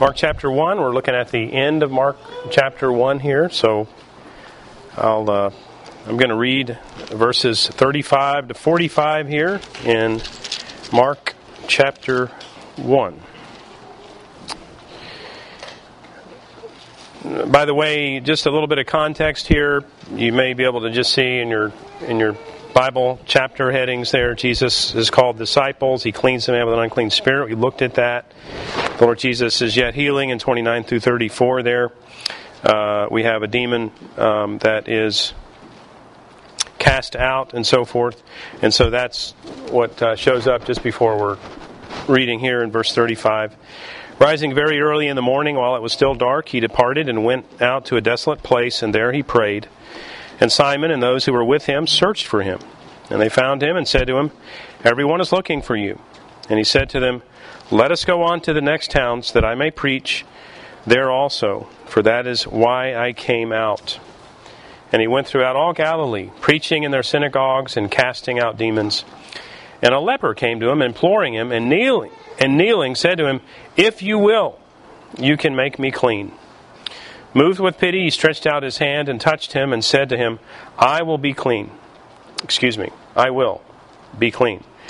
Mark chapter 1. We're looking at the end of Mark chapter 1 here. So I'll, uh, I'm going to read verses 35 to 45 here in Mark chapter 1. By the way, just a little bit of context here. You may be able to just see in your in your Bible chapter headings there. Jesus is called disciples. He cleans them out with an unclean spirit. We looked at that. The Lord Jesus is yet healing in 29 through 34 there. Uh, we have a demon um, that is cast out and so forth. And so that's what uh, shows up just before we're reading here in verse 35. Rising very early in the morning while it was still dark, he departed and went out to a desolate place, and there he prayed. And Simon and those who were with him searched for him. And they found him and said to him, Everyone is looking for you. And he said to them, Let us go on to the next towns, that I may preach there also, for that is why I came out. And he went throughout all Galilee, preaching in their synagogues and casting out demons. And a leper came to him, imploring him, and kneeling, and kneeling said to him, If you will, you can make me clean. Moved with pity, he stretched out his hand and touched him and said to him, I will be clean. Excuse me, I will be clean.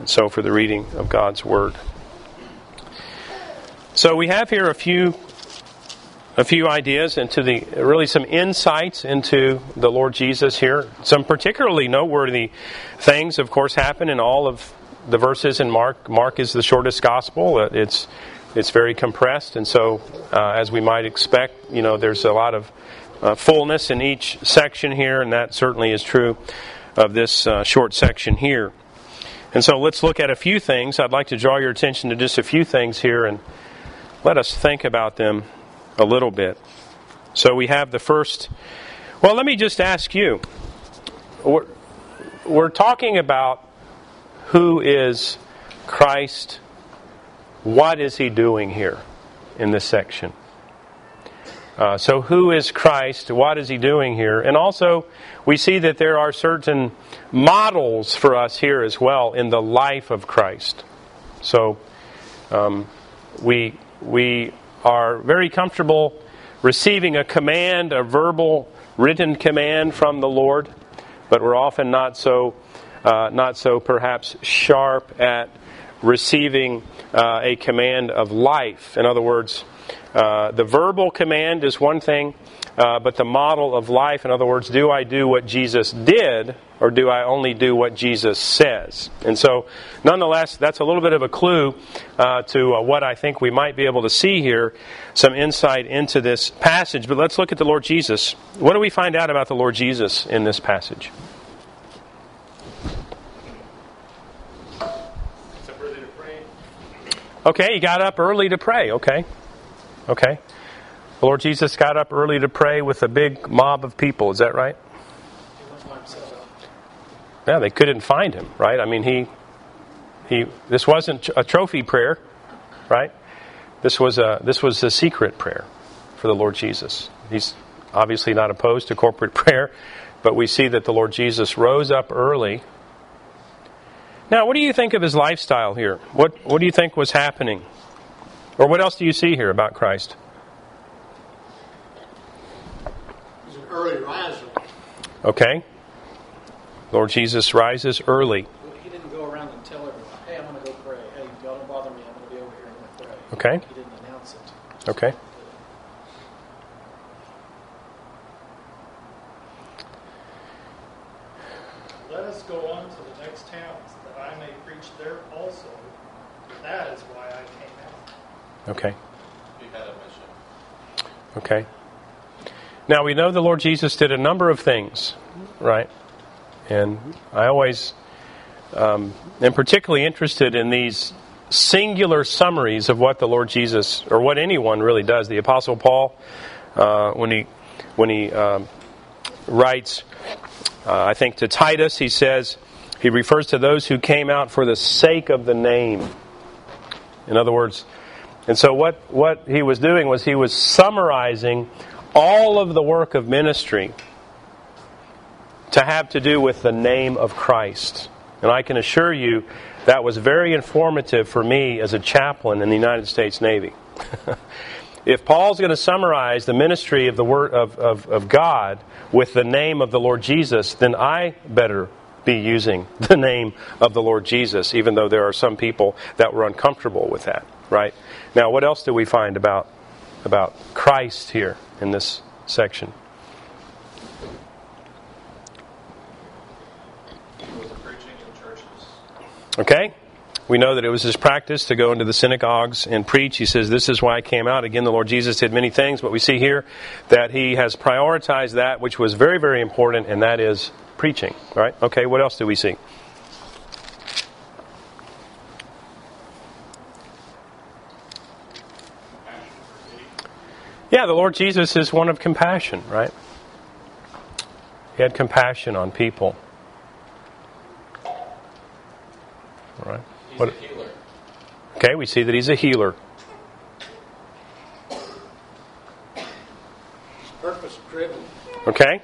And so for the reading of God's Word. So we have here a few a few ideas into the really some insights into the Lord Jesus here. Some particularly noteworthy things, of course, happen in all of the verses in Mark. Mark is the shortest gospel. It's it's very compressed, and so, uh, as we might expect, you know, there's a lot of uh, fullness in each section here, and that certainly is true of this uh, short section here. And so, let's look at a few things. I'd like to draw your attention to just a few things here, and let us think about them a little bit. So, we have the first. Well, let me just ask you. We're, we're talking about who is Christ what is he doing here in this section? Uh, so, who is Christ? What is he doing here? And also, we see that there are certain models for us here as well in the life of Christ. So, um, we, we are very comfortable receiving a command, a verbal, written command from the Lord, but we're often not so, uh, not so perhaps sharp at receiving uh, a command of life. In other words, uh, the verbal command is one thing, uh, but the model of life, in other words, do I do what Jesus did, or do I only do what Jesus says? And so, nonetheless, that's a little bit of a clue uh, to uh, what I think we might be able to see here, some insight into this passage. But let's look at the Lord Jesus. What do we find out about the Lord Jesus in this passage? Okay, he got up early to pray. Okay. Okay. The Lord Jesus got up early to pray with a big mob of people. Is that right? Yeah, they couldn't find him, right? I mean, he he this wasn't a trophy prayer, right? This was a this was a secret prayer for the Lord Jesus. He's obviously not opposed to corporate prayer, but we see that the Lord Jesus rose up early now, what do you think of his lifestyle here? What, what do you think was happening? Or what else do you see here about Christ? He's an early riser. Okay. Lord Jesus rises early. He didn't go around and tell everyone, hey, I'm going to go pray. Hey, y'all don't bother me. I'm going to be over here. I'm going to pray. Okay. He didn't announce it. Okay. Let us go on to the next towns, that I may preach there also. That is why I came out. Okay. He had a mission. Okay. Now we know the Lord Jesus did a number of things, right? And I always um, am particularly interested in these singular summaries of what the Lord Jesus, or what anyone really does. The Apostle Paul, uh, when he when he um, writes, uh, I think to Titus, he says he refers to those who came out for the sake of the name. In other words, and so what what he was doing was he was summarizing all of the work of ministry to have to do with the name of Christ. And I can assure you that was very informative for me as a chaplain in the United States Navy. if Paul's going to summarize the ministry of the word of, of, of God with the name of the Lord Jesus, then I better be using the name of the Lord Jesus, even though there are some people that were uncomfortable with that, right? Now, what else do we find about, about Christ here in this section? Okay? We know that it was his practice to go into the synagogues and preach. He says, This is why I came out. Again, the Lord Jesus did many things, but we see here that he has prioritized that which was very, very important, and that is preaching. All right? Okay, what else do we see? Yeah, the Lord Jesus is one of compassion, right? He had compassion on people. All right. He's What- a healer. Okay, we see that he's a healer. Purpose driven. Okay?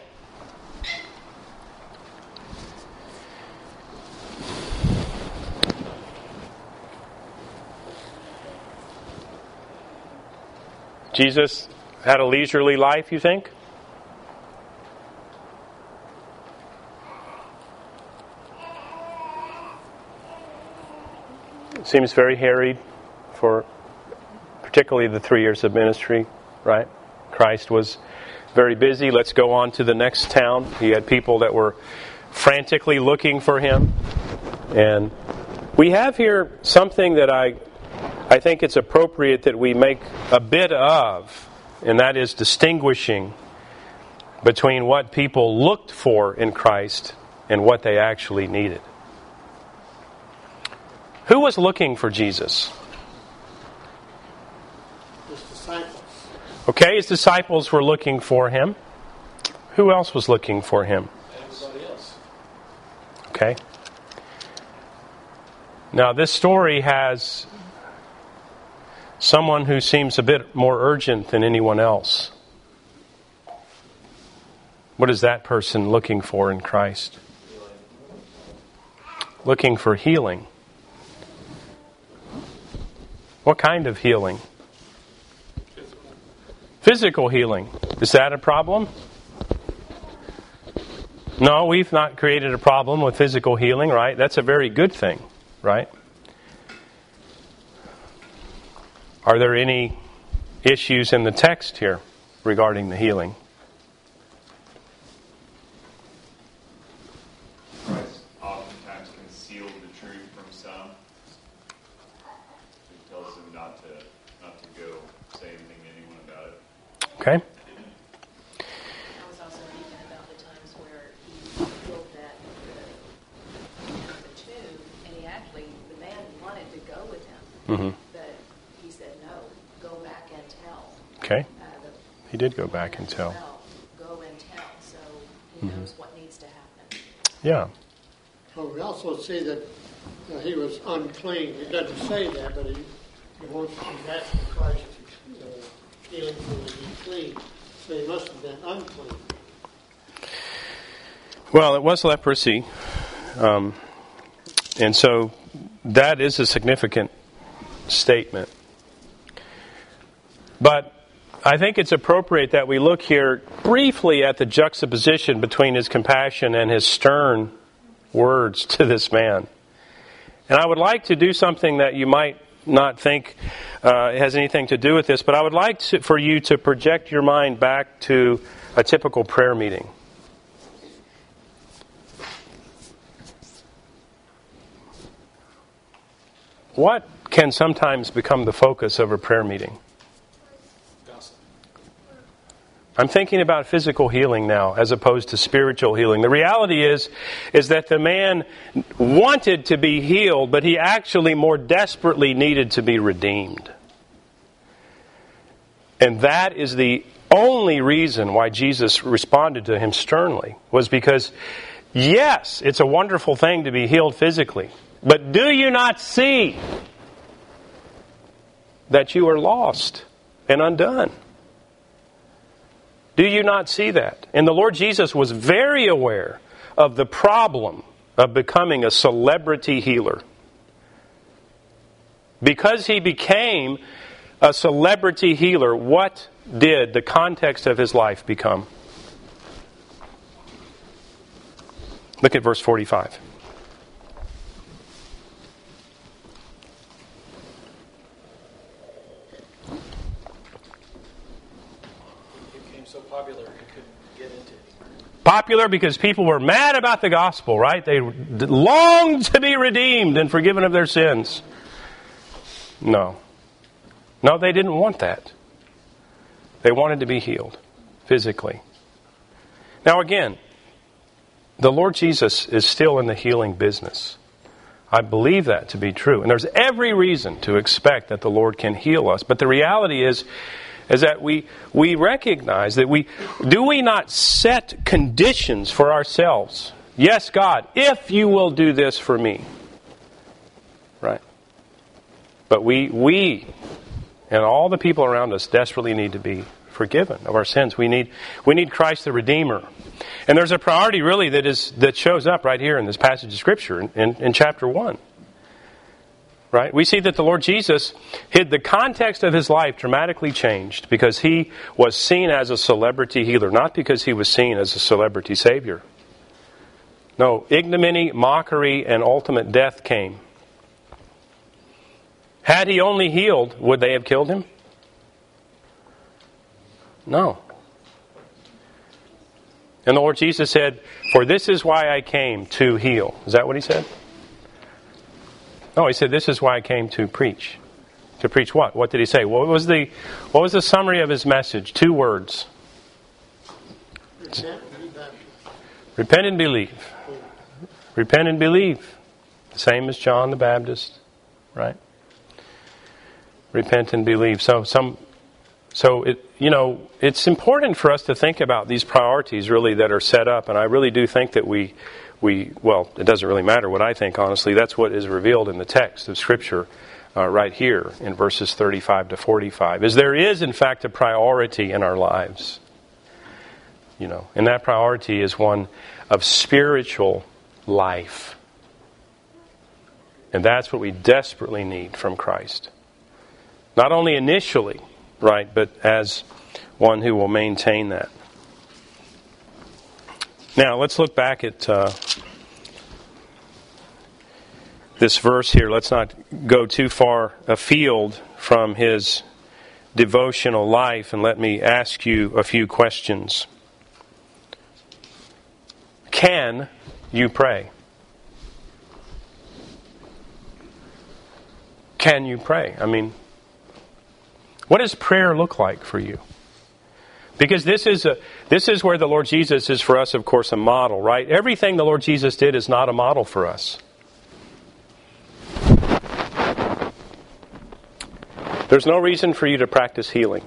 Jesus had a leisurely life, you think? Seems very harried for particularly the three years of ministry, right? Christ was very busy. Let's go on to the next town. He had people that were frantically looking for him. And we have here something that I, I think it's appropriate that we make a bit of, and that is distinguishing between what people looked for in Christ and what they actually needed. Who was looking for Jesus? His disciples. Okay, his disciples were looking for him. Who else was looking for him? Everybody else. Okay. Now, this story has someone who seems a bit more urgent than anyone else. What is that person looking for in Christ? Looking for healing. What kind of healing? Physical healing. Is that a problem? No, we've not created a problem with physical healing, right? That's a very good thing, right? Are there any issues in the text here regarding the healing? Christ oftentimes concealed the truth from some. He tells them not to not to go say anything to anyone about it. Okay? I Okay. Uh, He did go back and tell. Go and tell, so he knows what needs to happen. Yeah. Well, we also see that uh, he was unclean. He doesn't say that, but he, he wants he's asking Christ to uh, heal him so that he's clean. So he must have been unclean. Well, it was leprosy. Um, and so that is a significant statement. But I think it's appropriate that we look here briefly at the juxtaposition between his compassion and his stern words to this man. And I would like to do something that you might not think uh, has anything to do with this, but I would like to, for you to project your mind back to a typical prayer meeting. What can sometimes become the focus of a prayer meeting? I'm thinking about physical healing now as opposed to spiritual healing. The reality is is that the man wanted to be healed, but he actually more desperately needed to be redeemed. And that is the only reason why Jesus responded to him sternly was because yes, it's a wonderful thing to be healed physically, but do you not see that you are lost and undone? Do you not see that? And the Lord Jesus was very aware of the problem of becoming a celebrity healer. Because he became a celebrity healer, what did the context of his life become? Look at verse 45. He became so popular he couldn't get into it. Popular because people were mad about the gospel, right? They longed to be redeemed and forgiven of their sins. No. No, they didn't want that. They wanted to be healed physically. Now, again, the Lord Jesus is still in the healing business. I believe that to be true. And there's every reason to expect that the Lord can heal us. But the reality is, is that we, we recognize that we, do we not set conditions for ourselves? Yes, God, if you will do this for me. Right? But we, we, and all the people around us desperately need to be forgiven of our sins. We need, we need Christ the Redeemer. And there's a priority really that is that shows up right here in this passage of Scripture in, in, in chapter 1. Right? We see that the Lord Jesus hid the context of his life dramatically changed because he was seen as a celebrity healer, not because he was seen as a celebrity savior. No, ignominy, mockery, and ultimate death came. Had he only healed, would they have killed him? No. And the Lord Jesus said, For this is why I came to heal. Is that what he said? No, he said, This is why I came to preach. To preach what? What did he say? What was the, what was the summary of his message? Two words Repent and be baptized. Repent and believe. Repent and believe. Same as John the Baptist, right? Repent and believe. So some so it you know, it's important for us to think about these priorities really that are set up and I really do think that we we well, it doesn't really matter what I think honestly. That's what is revealed in the text of scripture. Uh, right here in verses 35 to 45 is there is in fact a priority in our lives you know and that priority is one of spiritual life and that's what we desperately need from christ not only initially right but as one who will maintain that now let's look back at uh, this verse here let's not go too far afield from his devotional life and let me ask you a few questions can you pray? Can you pray? I mean, what does prayer look like for you? Because this is a this is where the Lord Jesus is for us, of course, a model, right? Everything the Lord Jesus did is not a model for us. There's no reason for you to practice healing.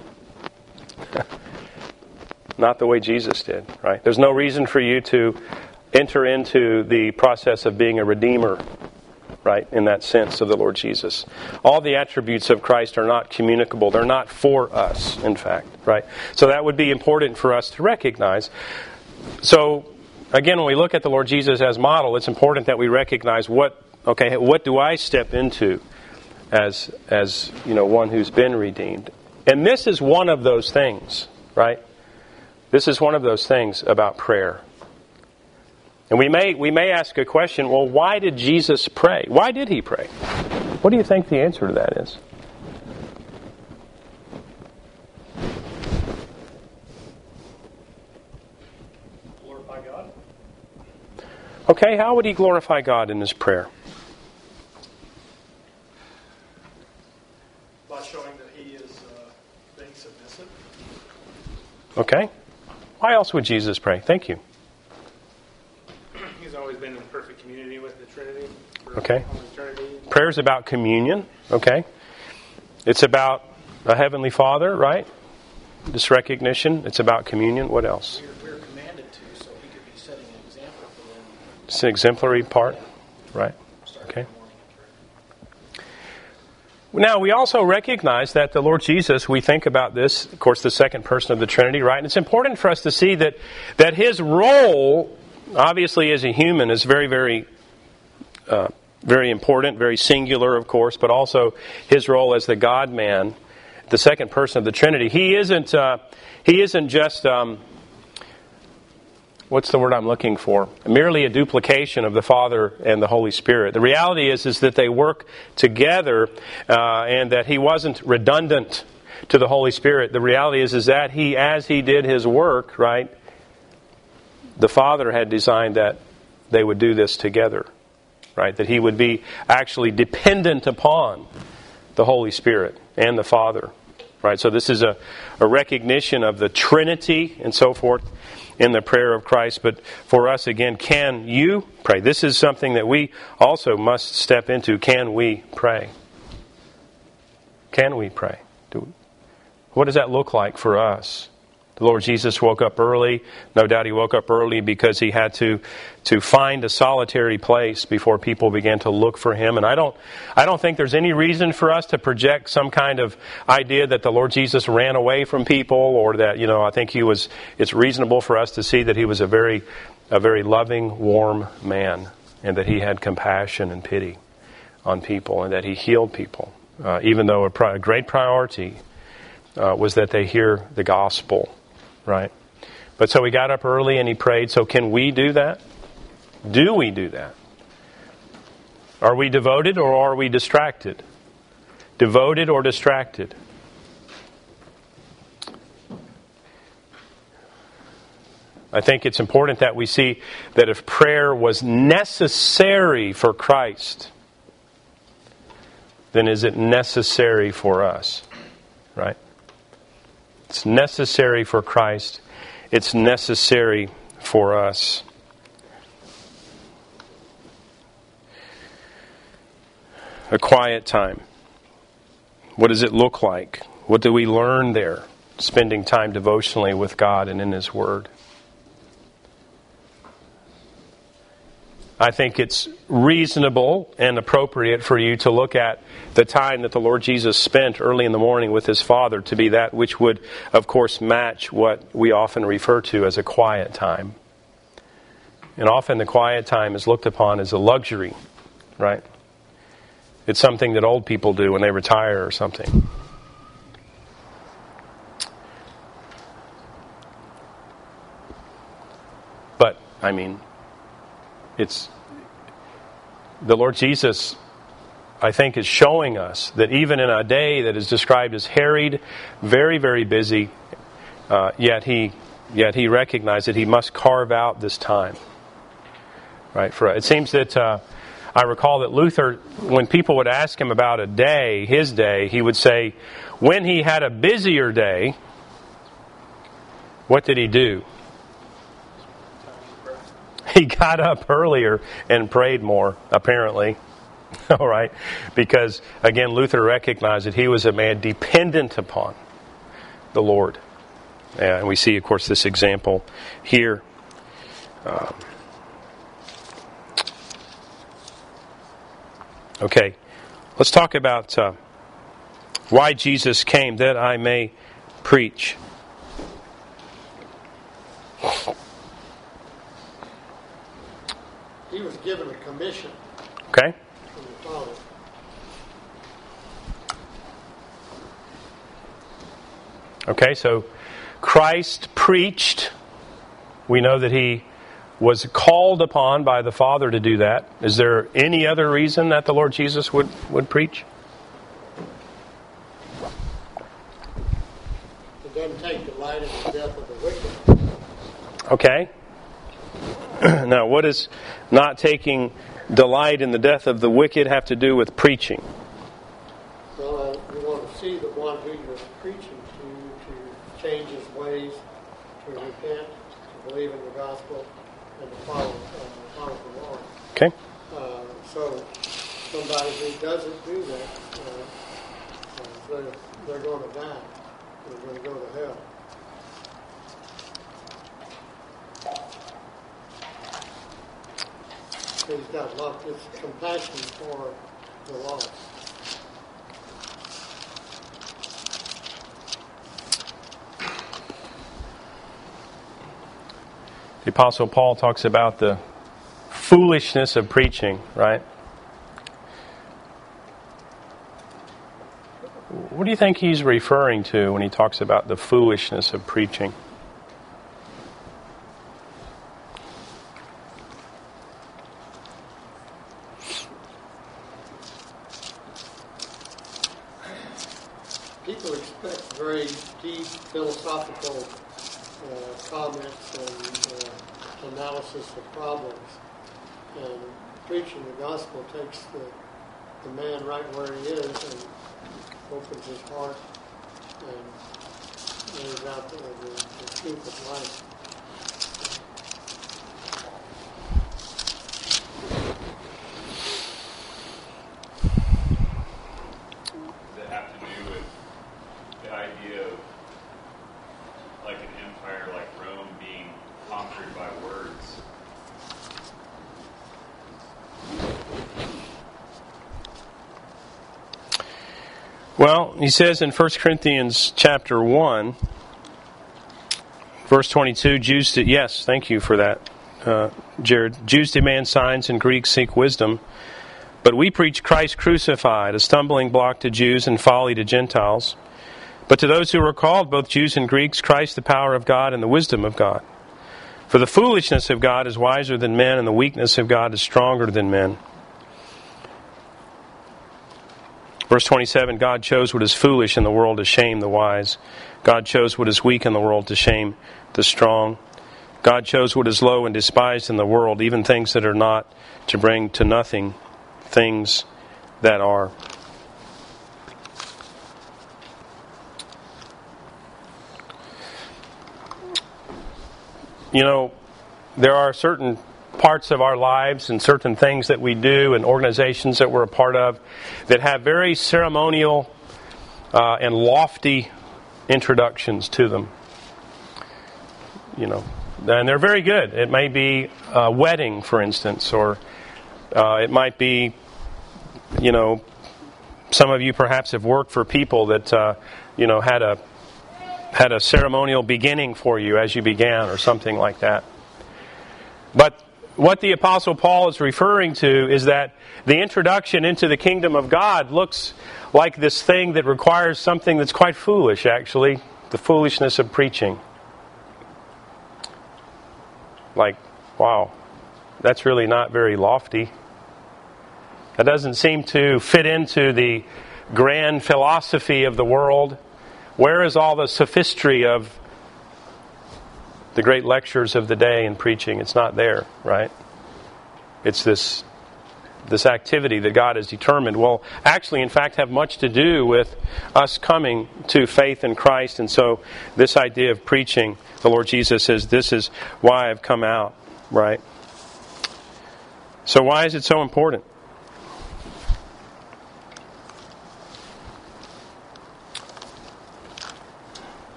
not the way Jesus did, right? There's no reason for you to enter into the process of being a redeemer, right, in that sense of the Lord Jesus. All the attributes of Christ are not communicable. They're not for us, in fact, right? So that would be important for us to recognize. So, again, when we look at the Lord Jesus as model, it's important that we recognize what, okay, what do I step into as, as, you know, one who's been redeemed? And this is one of those things, right? This is one of those things about prayer. And we may, we may ask a question well, why did Jesus pray? Why did he pray? What do you think the answer to that is? Glorify God. Okay, how would he glorify God in his prayer? by showing that he is uh, being submissive. Okay? Why else would Jesus pray? Thank you. He's always been in perfect community with the Trinity. for Okay. all eternity. Prayer's about communion, okay? It's about a heavenly Father, right? This recognition. It's about communion. What else? We're, we're commanded to, so he could be setting an example for them. It's an exemplary part, right? Okay. in the morning and pray. Now, we also recognize that the Lord Jesus, we think about this, of course, the second person of the Trinity, right? And it's important for us to see that, that his role, obviously as a human, is very, very, uh, very important, very singular, of course, but also his role as the God man, the second person of the Trinity. He isn't, uh, he isn't just, um, what's the word I'm looking for? Merely a duplication of the Father and the Holy Spirit. The reality is, is that they work together, uh, and that He wasn't redundant to the Holy Spirit. The reality is, is that He, as He did His work, right, the Father had designed that they would do this together, right? That He would be actually dependent upon the Holy Spirit and the Father, right? So this is a, a recognition of the Trinity and so forth in the prayer of Christ. But for us, again, can you pray? This is something that we also must step into. Can we pray? Can we pray? Do, we, what does that look like for us? The Lord Jesus woke up early. No doubt he woke up early because he had to, to find a solitary place before people began to look for him. And I don't, I don't think there's any reason for us to project some kind of idea that the Lord Jesus ran away from people or that, you know, I think he was, it's reasonable for us to see that he was a very, a very loving, warm man and that he had compassion and pity on people and that he healed people. Uh, even though a, pri- a great priority uh, was that they hear the gospel right? But so he got up early and he prayed. So can we do that? Do we do that? Are we devoted or are we distracted? Devoted or distracted? I think it's important that we see that if prayer was necessary for Christ, then is it necessary for us? Right? It's necessary for Christ. It's necessary for us. A quiet time. What does it look like? What do we learn there? Spending time devotionally with God and in His Word. I think it's reasonable and appropriate for you to look at the time that the Lord Jesus spent early in the morning with his Father to be that which would, of course, match what we often refer to as a quiet time. And often the quiet time is looked upon as a luxury, right? It's something that old people do when they retire or something. But, I mean, it's the Lord Jesus, I think, is showing us that even in a day that is described as harried, very, very busy, uh, yet he yet he recognized that he must carve out this time. Right? For it seems that uh, I recall that Luther, when people would ask him about a day, his day, he would say, when he had a busier day, what did he do? he got up earlier and prayed more, apparently. All right? Because, again, Luther recognized that he was a man dependent upon the Lord. and we see, of course, this example here. Um, okay, let's talk about uh, why Jesus came, that I may preach. He was given a commission Okay? from the Father. Okay, so Christ preached. We know that he was called upon by the Father to do that. Is there any other reason that the Lord Jesus would, would preach? It doesn't take delight in the death of the wicked. Okay. now, what does not taking delight in the death of the wicked have to do with preaching? Well, uh, you want to see the one who you're preaching to to change his ways to repent, to believe in the gospel, and to follow, uh, follow the Lord. Okay. Uh, so somebody who doesn't do that, uh, uh, they're, they're going to die. They're going to go to hell. He's got love, it's compassion for the lost. The Apostle Paul talks about the foolishness of preaching, right? What do you think he's referring to when he talks about the foolishness of preaching? People expect very deep philosophical uh, comments and uh, analysis of problems. And preaching the gospel takes the, the man right where he is and opens his heart and lays out the, the, the truth of life. Does it have to do with the idea of like an empire like Rome being conquered by words? Well, he says in 1 Corinthians chapter 1, verse 22, Jews, de- yes, thank you for that, uh, Jared. Jews demand signs and Greeks seek wisdom. But we preach Christ crucified, a stumbling block to Jews and folly to Gentiles. But to those who are called, both Jews and Greeks, Christ the power of God and the wisdom of God. For the foolishness of God is wiser than men, and the weakness of God is stronger than men. Verse 27 God chose what is foolish in the world to shame the wise. God chose what is weak in the world to shame the strong. God chose what is low and despised in the world, even things that are not, to bring to nothing things that are. You know, there are certain parts of our lives and certain things that we do and organizations that we're a part of that have very ceremonial uh, and lofty introductions to them. You know, and they're very good. It may be a wedding, for instance, or uh, it might be, you know, some of you perhaps have worked for people that, uh, you know, had a had a ceremonial beginning for you as you began, or something like that. But what the Apostle Paul is referring to is that the introduction into the kingdom of God looks like this thing that requires something that's quite foolish, actually the foolishness of preaching. Like, wow, that's really not very lofty. That doesn't seem to fit into the grand philosophy of the world. Where is all the sophistry of the great lectures of the day and preaching? It's not there, right? It's this this activity that God has determined will actually, in fact, have much to do with us coming to faith in Christ. And so, this idea of preaching, the Lord Jesus says, This is why I've come out, right? So, why is it so important?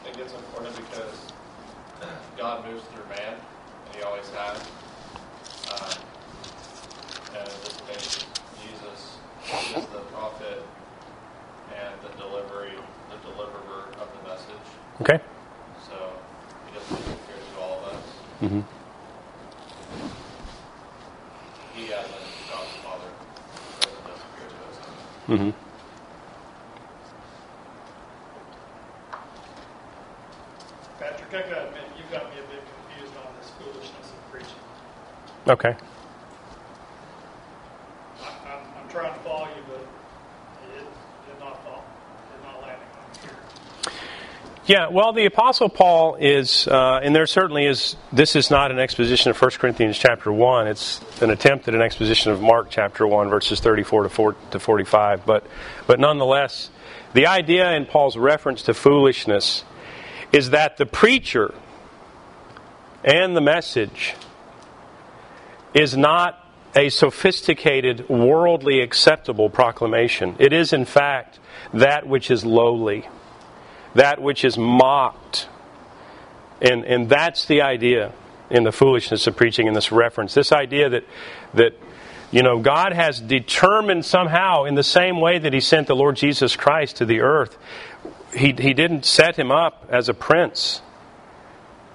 I think it's important because God moves through man, and He always has. Um, and in this case, Jesus is the prophet and the delivery, the deliverer of the message. Okay? So He doesn't appear to all of us. Mm-hmm. He, as in God the Father, doesn't appear to us. Mm-hmm. Patrick, I gotta admit, you've got me a bit confused on this foolishness of preaching. Okay. I, I'm, I'm trying to follow you, but it did not follow, did not land on here. Yeah, well, the Apostle Paul is, uh, and there certainly is, this is not an exposition of 1 Corinthians chapter 1. It's an attempt at an exposition of Mark chapter 1, verses 34 to, 4, to 45. But, but nonetheless, the idea in Paul's reference to foolishness is that the preacher and the message is not a sophisticated, worldly acceptable proclamation. It is, in fact, that which is lowly, that which is mocked. And, and that's the idea in the foolishness of preaching in this reference. This idea that, that you know, God has determined somehow, in the same way that He sent the Lord Jesus Christ to the earth, He, he didn't set Him up as a prince,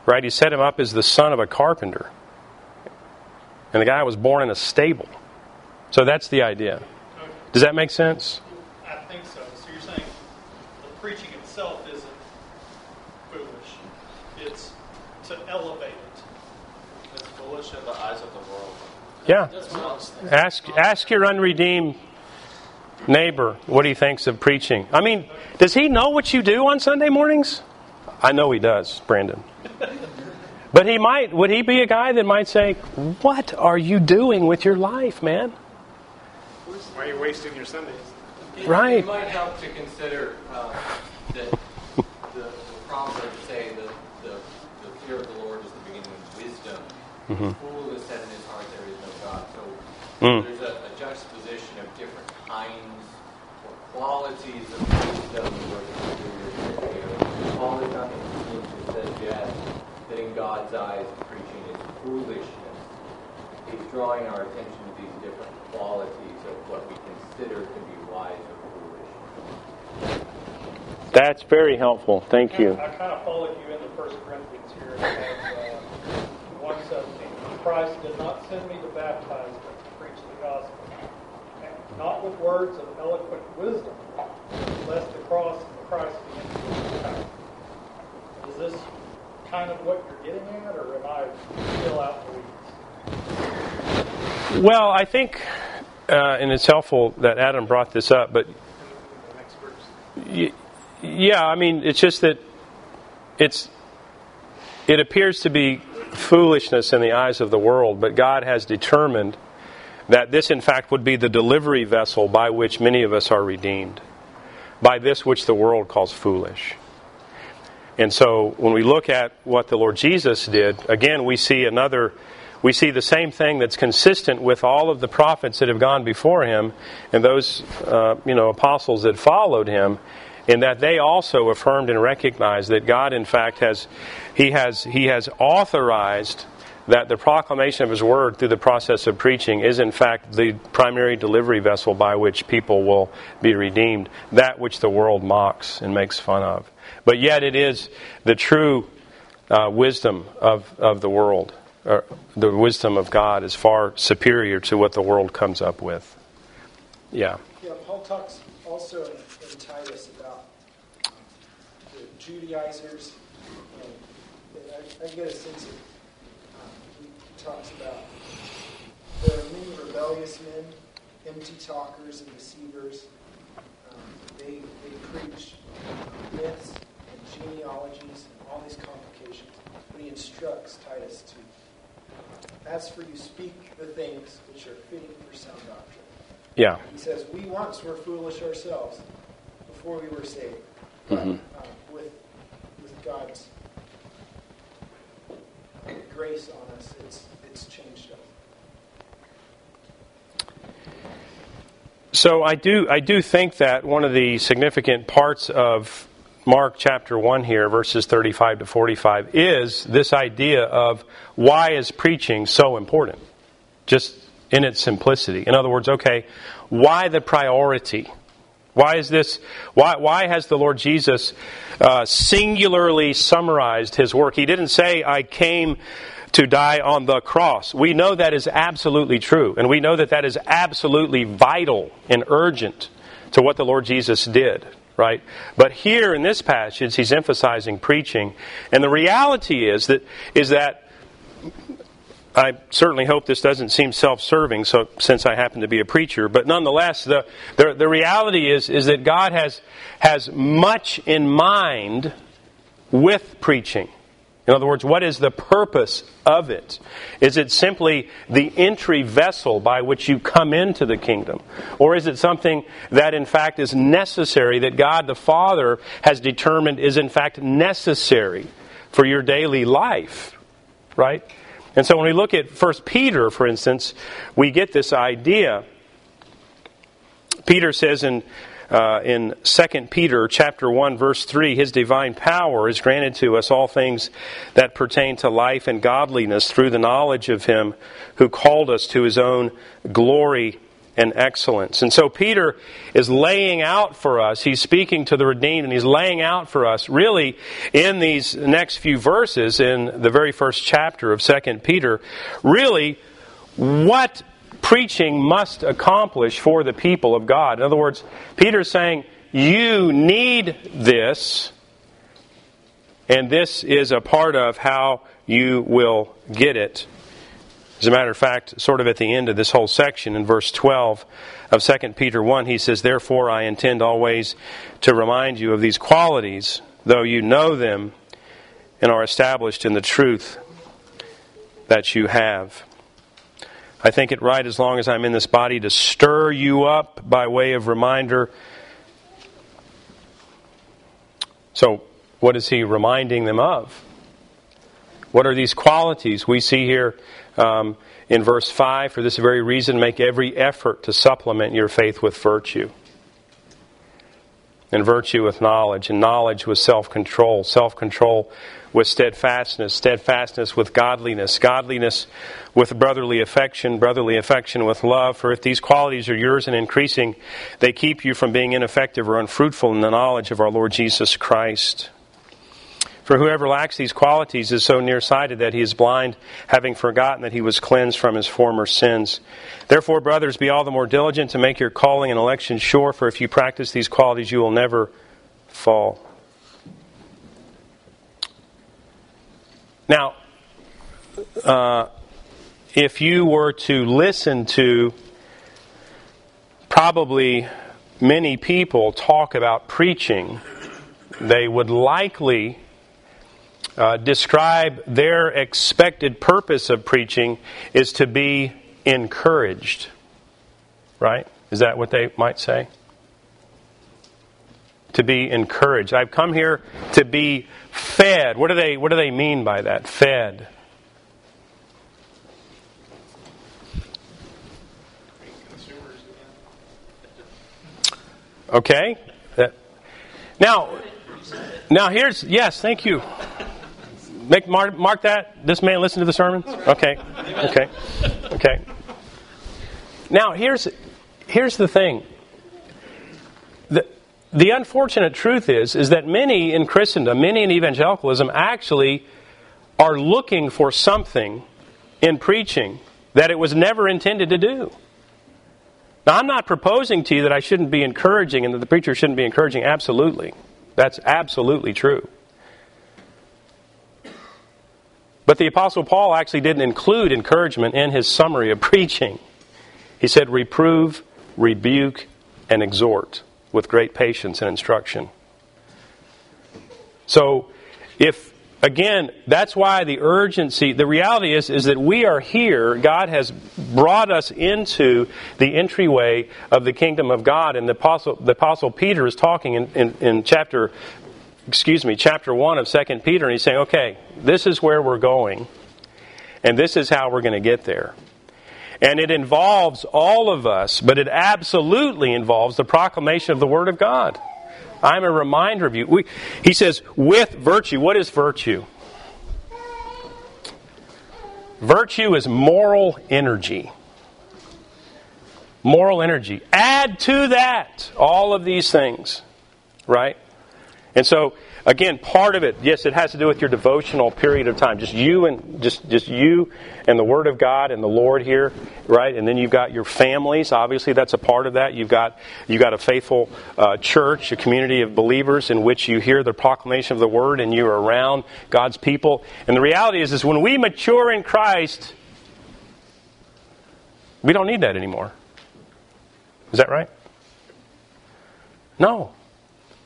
right? He set Him up as the son of a carpenter. And the guy was born in a stable. So that's the idea. Does that make sense? I think so. So you're saying the preaching itself isn't foolish. It's to elevate it. It's foolish in the eyes of the world. Yeah. That's what I was thinking. Ask, ask your unredeemed neighbor what he thinks of preaching. I mean, does he know what you do on Sunday mornings? I know he does, Brandon. But he might, would he be a guy that might say, What are you doing with your life, man? Why are you wasting your Sundays? It, Right. It might help to consider uh, that the, the Proverbs say that the, the fear of the Lord is the beginning of wisdom. Mm-hmm. The fool who in his heart there is no God. So Mm. there's a, a juxtaposition of different kinds or qualities of wisdom where the superior Paul is not going to suggest that in God's eyes preaching is foolishness. He's drawing our attention to these different qualities of what we consider to be wise or foolish. That's very helpful. Thank you. I kind of followed you into First Corinthians here. As, uh, One seventeen. Christ did not send me to baptize, but to preach the gospel, and not with words of eloquent wisdom, lest the cross of Christ be empty. Is this kind of what you're getting at, or am I still out in the weeds? Well, I think, uh, and it's helpful that Adam brought this up, but yeah, I mean, it's just that it's it appears to be foolishness in the eyes of the world, but God has determined that this, in fact, would be the delivery vessel by which many of us are redeemed, by this which the world calls foolish. And so, when we look at what the Lord Jesus did, again, we see another. We see the same thing that's consistent with all of the prophets that have gone before him and those, uh, you know, apostles that followed him, in that they also affirmed and recognized that God, in fact, has he has he has authorized that the proclamation of his word through the process of preaching is in fact the primary delivery vessel by which people will be redeemed, that which the world mocks and makes fun of. But yet it is the true uh, wisdom of, of the world. Or the wisdom of God is far superior to what the world comes up with. Yeah. Yeah, Paul talks also in, in Titus about um, the Judaizers, and I, I get a sense of, um, he, talks about there are many rebellious men, empty talkers and deceivers. Um, they, they preach uh, myths and genealogies and all these complications. But he instructs Titus to, uh, as for you, speak the things which are fitting for sound doctrine. Yeah. He says, We once were foolish ourselves before we were saved. But uh, with, with God's grace on us, it's, it's changed us. So I do I do think that one of the significant parts of Mark chapter 1 here verses 35 to 45 is this idea of why is preaching so important just in its simplicity. In other words, okay, why the priority? Why is this? Why, why has the Lord Jesus uh, singularly summarized his work? He didn't say, I came to die on the cross. We know that is absolutely true, and we know that that is absolutely vital and urgent to what the Lord Jesus did, right? But here in this passage, he's emphasizing preaching, and the reality is that is that I certainly hope this doesn't seem self-serving, so since I happen to be a preacher, but nonetheless, the, the, the reality is, is that God has, has much in mind with preaching. In other words, what is the purpose of it? Is it simply the entry vessel by which you come into the kingdom? Or is it something that in fact is necessary, that God the Father has determined is in fact necessary for your daily life? Right? And so when we look at 1 Peter, for instance, we get this idea. Peter says in uh, in 2 Peter chapter 1 verse 3 his divine power is granted to us all things that pertain to life and godliness through the knowledge of him who called us to his own glory and excellence. And so Peter is laying out for us, he's speaking to the redeemed and he's laying out for us really in these next few verses in the very first chapter of 2 Peter really what preaching must accomplish for the people of God. In other words, Peter's saying, you need this, and this is a part of how you will get it. As a matter of fact, sort of at the end of this whole section, in verse 12 of 2 Peter 1, he says, Therefore I intend always to remind you of these qualities, though you know them and are established in the truth that you have. I think it right as long as I'm in this body to stir you up by way of reminder. So, what is he reminding them of? What are these qualities we see here um, in verse 5? For this very reason, make every effort to supplement your faith with virtue and virtue with knowledge, and knowledge with self control, self control with steadfastness, steadfastness with godliness, godliness with brotherly affection, brotherly affection with love. For if these qualities are yours and increasing, they keep you from being ineffective or unfruitful in the knowledge of our Lord Jesus Christ. For whoever lacks these qualities is so nearsighted that he is blind, having forgotten that he was cleansed from his former sins. Therefore, brothers, be all the more diligent to make your calling and election sure, for if you practice these qualities, you will never fall. Now, uh, if you were to listen to probably many people talk about preaching, they would likely uh, describe their expected purpose of preaching is to be encouraged. Right? Is that what they might say? To be encouraged. I've come here to be fed. What do they what do they mean by that? Fed. Okay. Now, now here's yes, thank you. Make mark, mark that. This man listened to the sermons. Okay, okay, okay. Now here's here's the thing. The the unfortunate truth is is that many in Christendom, many in evangelicalism, actually are looking for something in preaching that it was never intended to do. Now, I'm not proposing to you that I shouldn't be encouraging and that the preacher shouldn't be encouraging. Absolutely. That's absolutely true. But the Apostle Paul actually didn't include encouragement in his summary of preaching. He said, reprove, rebuke, and exhort with great patience and instruction. So, if, again, that's why the urgency, the reality is, is that we are here. God has brought us into the entryway of the kingdom of God. And the Apostle, the Apostle Peter is talking in, in, in chapter excuse me, chapter 1 of 2 Peter, and he's saying, okay, this is where we're going, and this is how we're going to get there. And it involves all of us, but it absolutely involves the proclamation of the Word of God. I'm a reminder of you. We, he says, with virtue. What is virtue? Virtue is moral energy. Moral energy. Add to that all of these things, right? And so, again, part of it, yes, it has to do with your devotional period of time. Just you and just just you and the Word of God and the Lord here, right? And then you've got your families. Obviously, that's a part of that. You've got you've got a faithful uh, church, a community of believers in which you hear the proclamation of the Word and you're around God's people. And the reality is, is when we mature in Christ, we don't need that anymore. Is that right? No.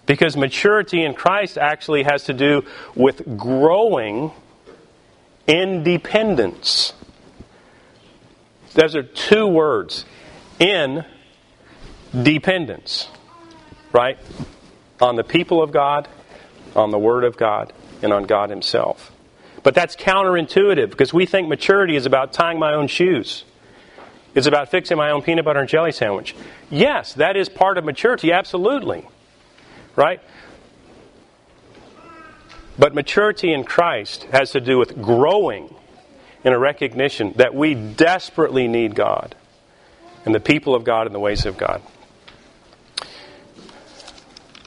Because maturity in Christ actually has to do with growing independence. Those are two words. In dependence. Right? On the people of God, on the Word of God, and on God Himself. But that's counterintuitive because we think maturity is about tying my own shoes. It's about fixing my own peanut butter and jelly sandwich. Yes, that is part of maturity, absolutely. Right? But maturity in Christ has to do with growing in a recognition that we desperately need God and the people of God and the ways of God.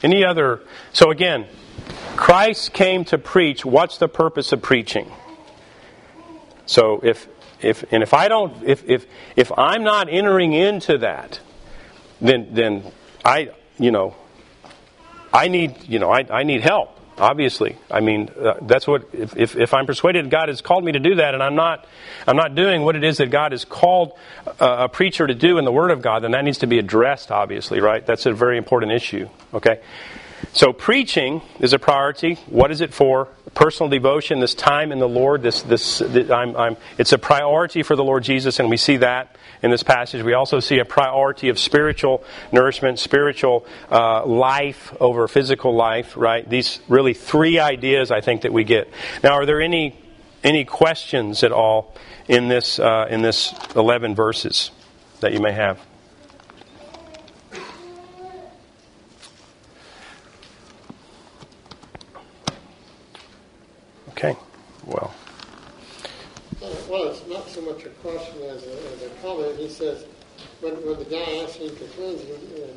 Any other? So again, Christ came to preach. What's the purpose of preaching? So if if and if I don't if if if I'm not entering into that, then then I you know I need you know I, I need help. Obviously, I mean uh, that's what if, if if I'm persuaded God has called me to do that, and I'm not I'm not doing what it is that God has called a, a preacher to do in the Word of God, then that needs to be addressed. Obviously, right? That's a very important issue. Okay. So preaching is a priority. What is it for? Personal devotion, this time in the Lord. This, this, I'm, I'm, it's a priority for the Lord Jesus, and we see that in this passage. We also see a priority of spiritual nourishment, spiritual uh, life over physical life. Right? These really three ideas I think that we get. Now, are there any any questions at all in this uh, in this eleven verses that you may have? Okay, well. Well, it's not so much a question as a, as a comment. He says, when, when the guy asks him to cleanse him, uh,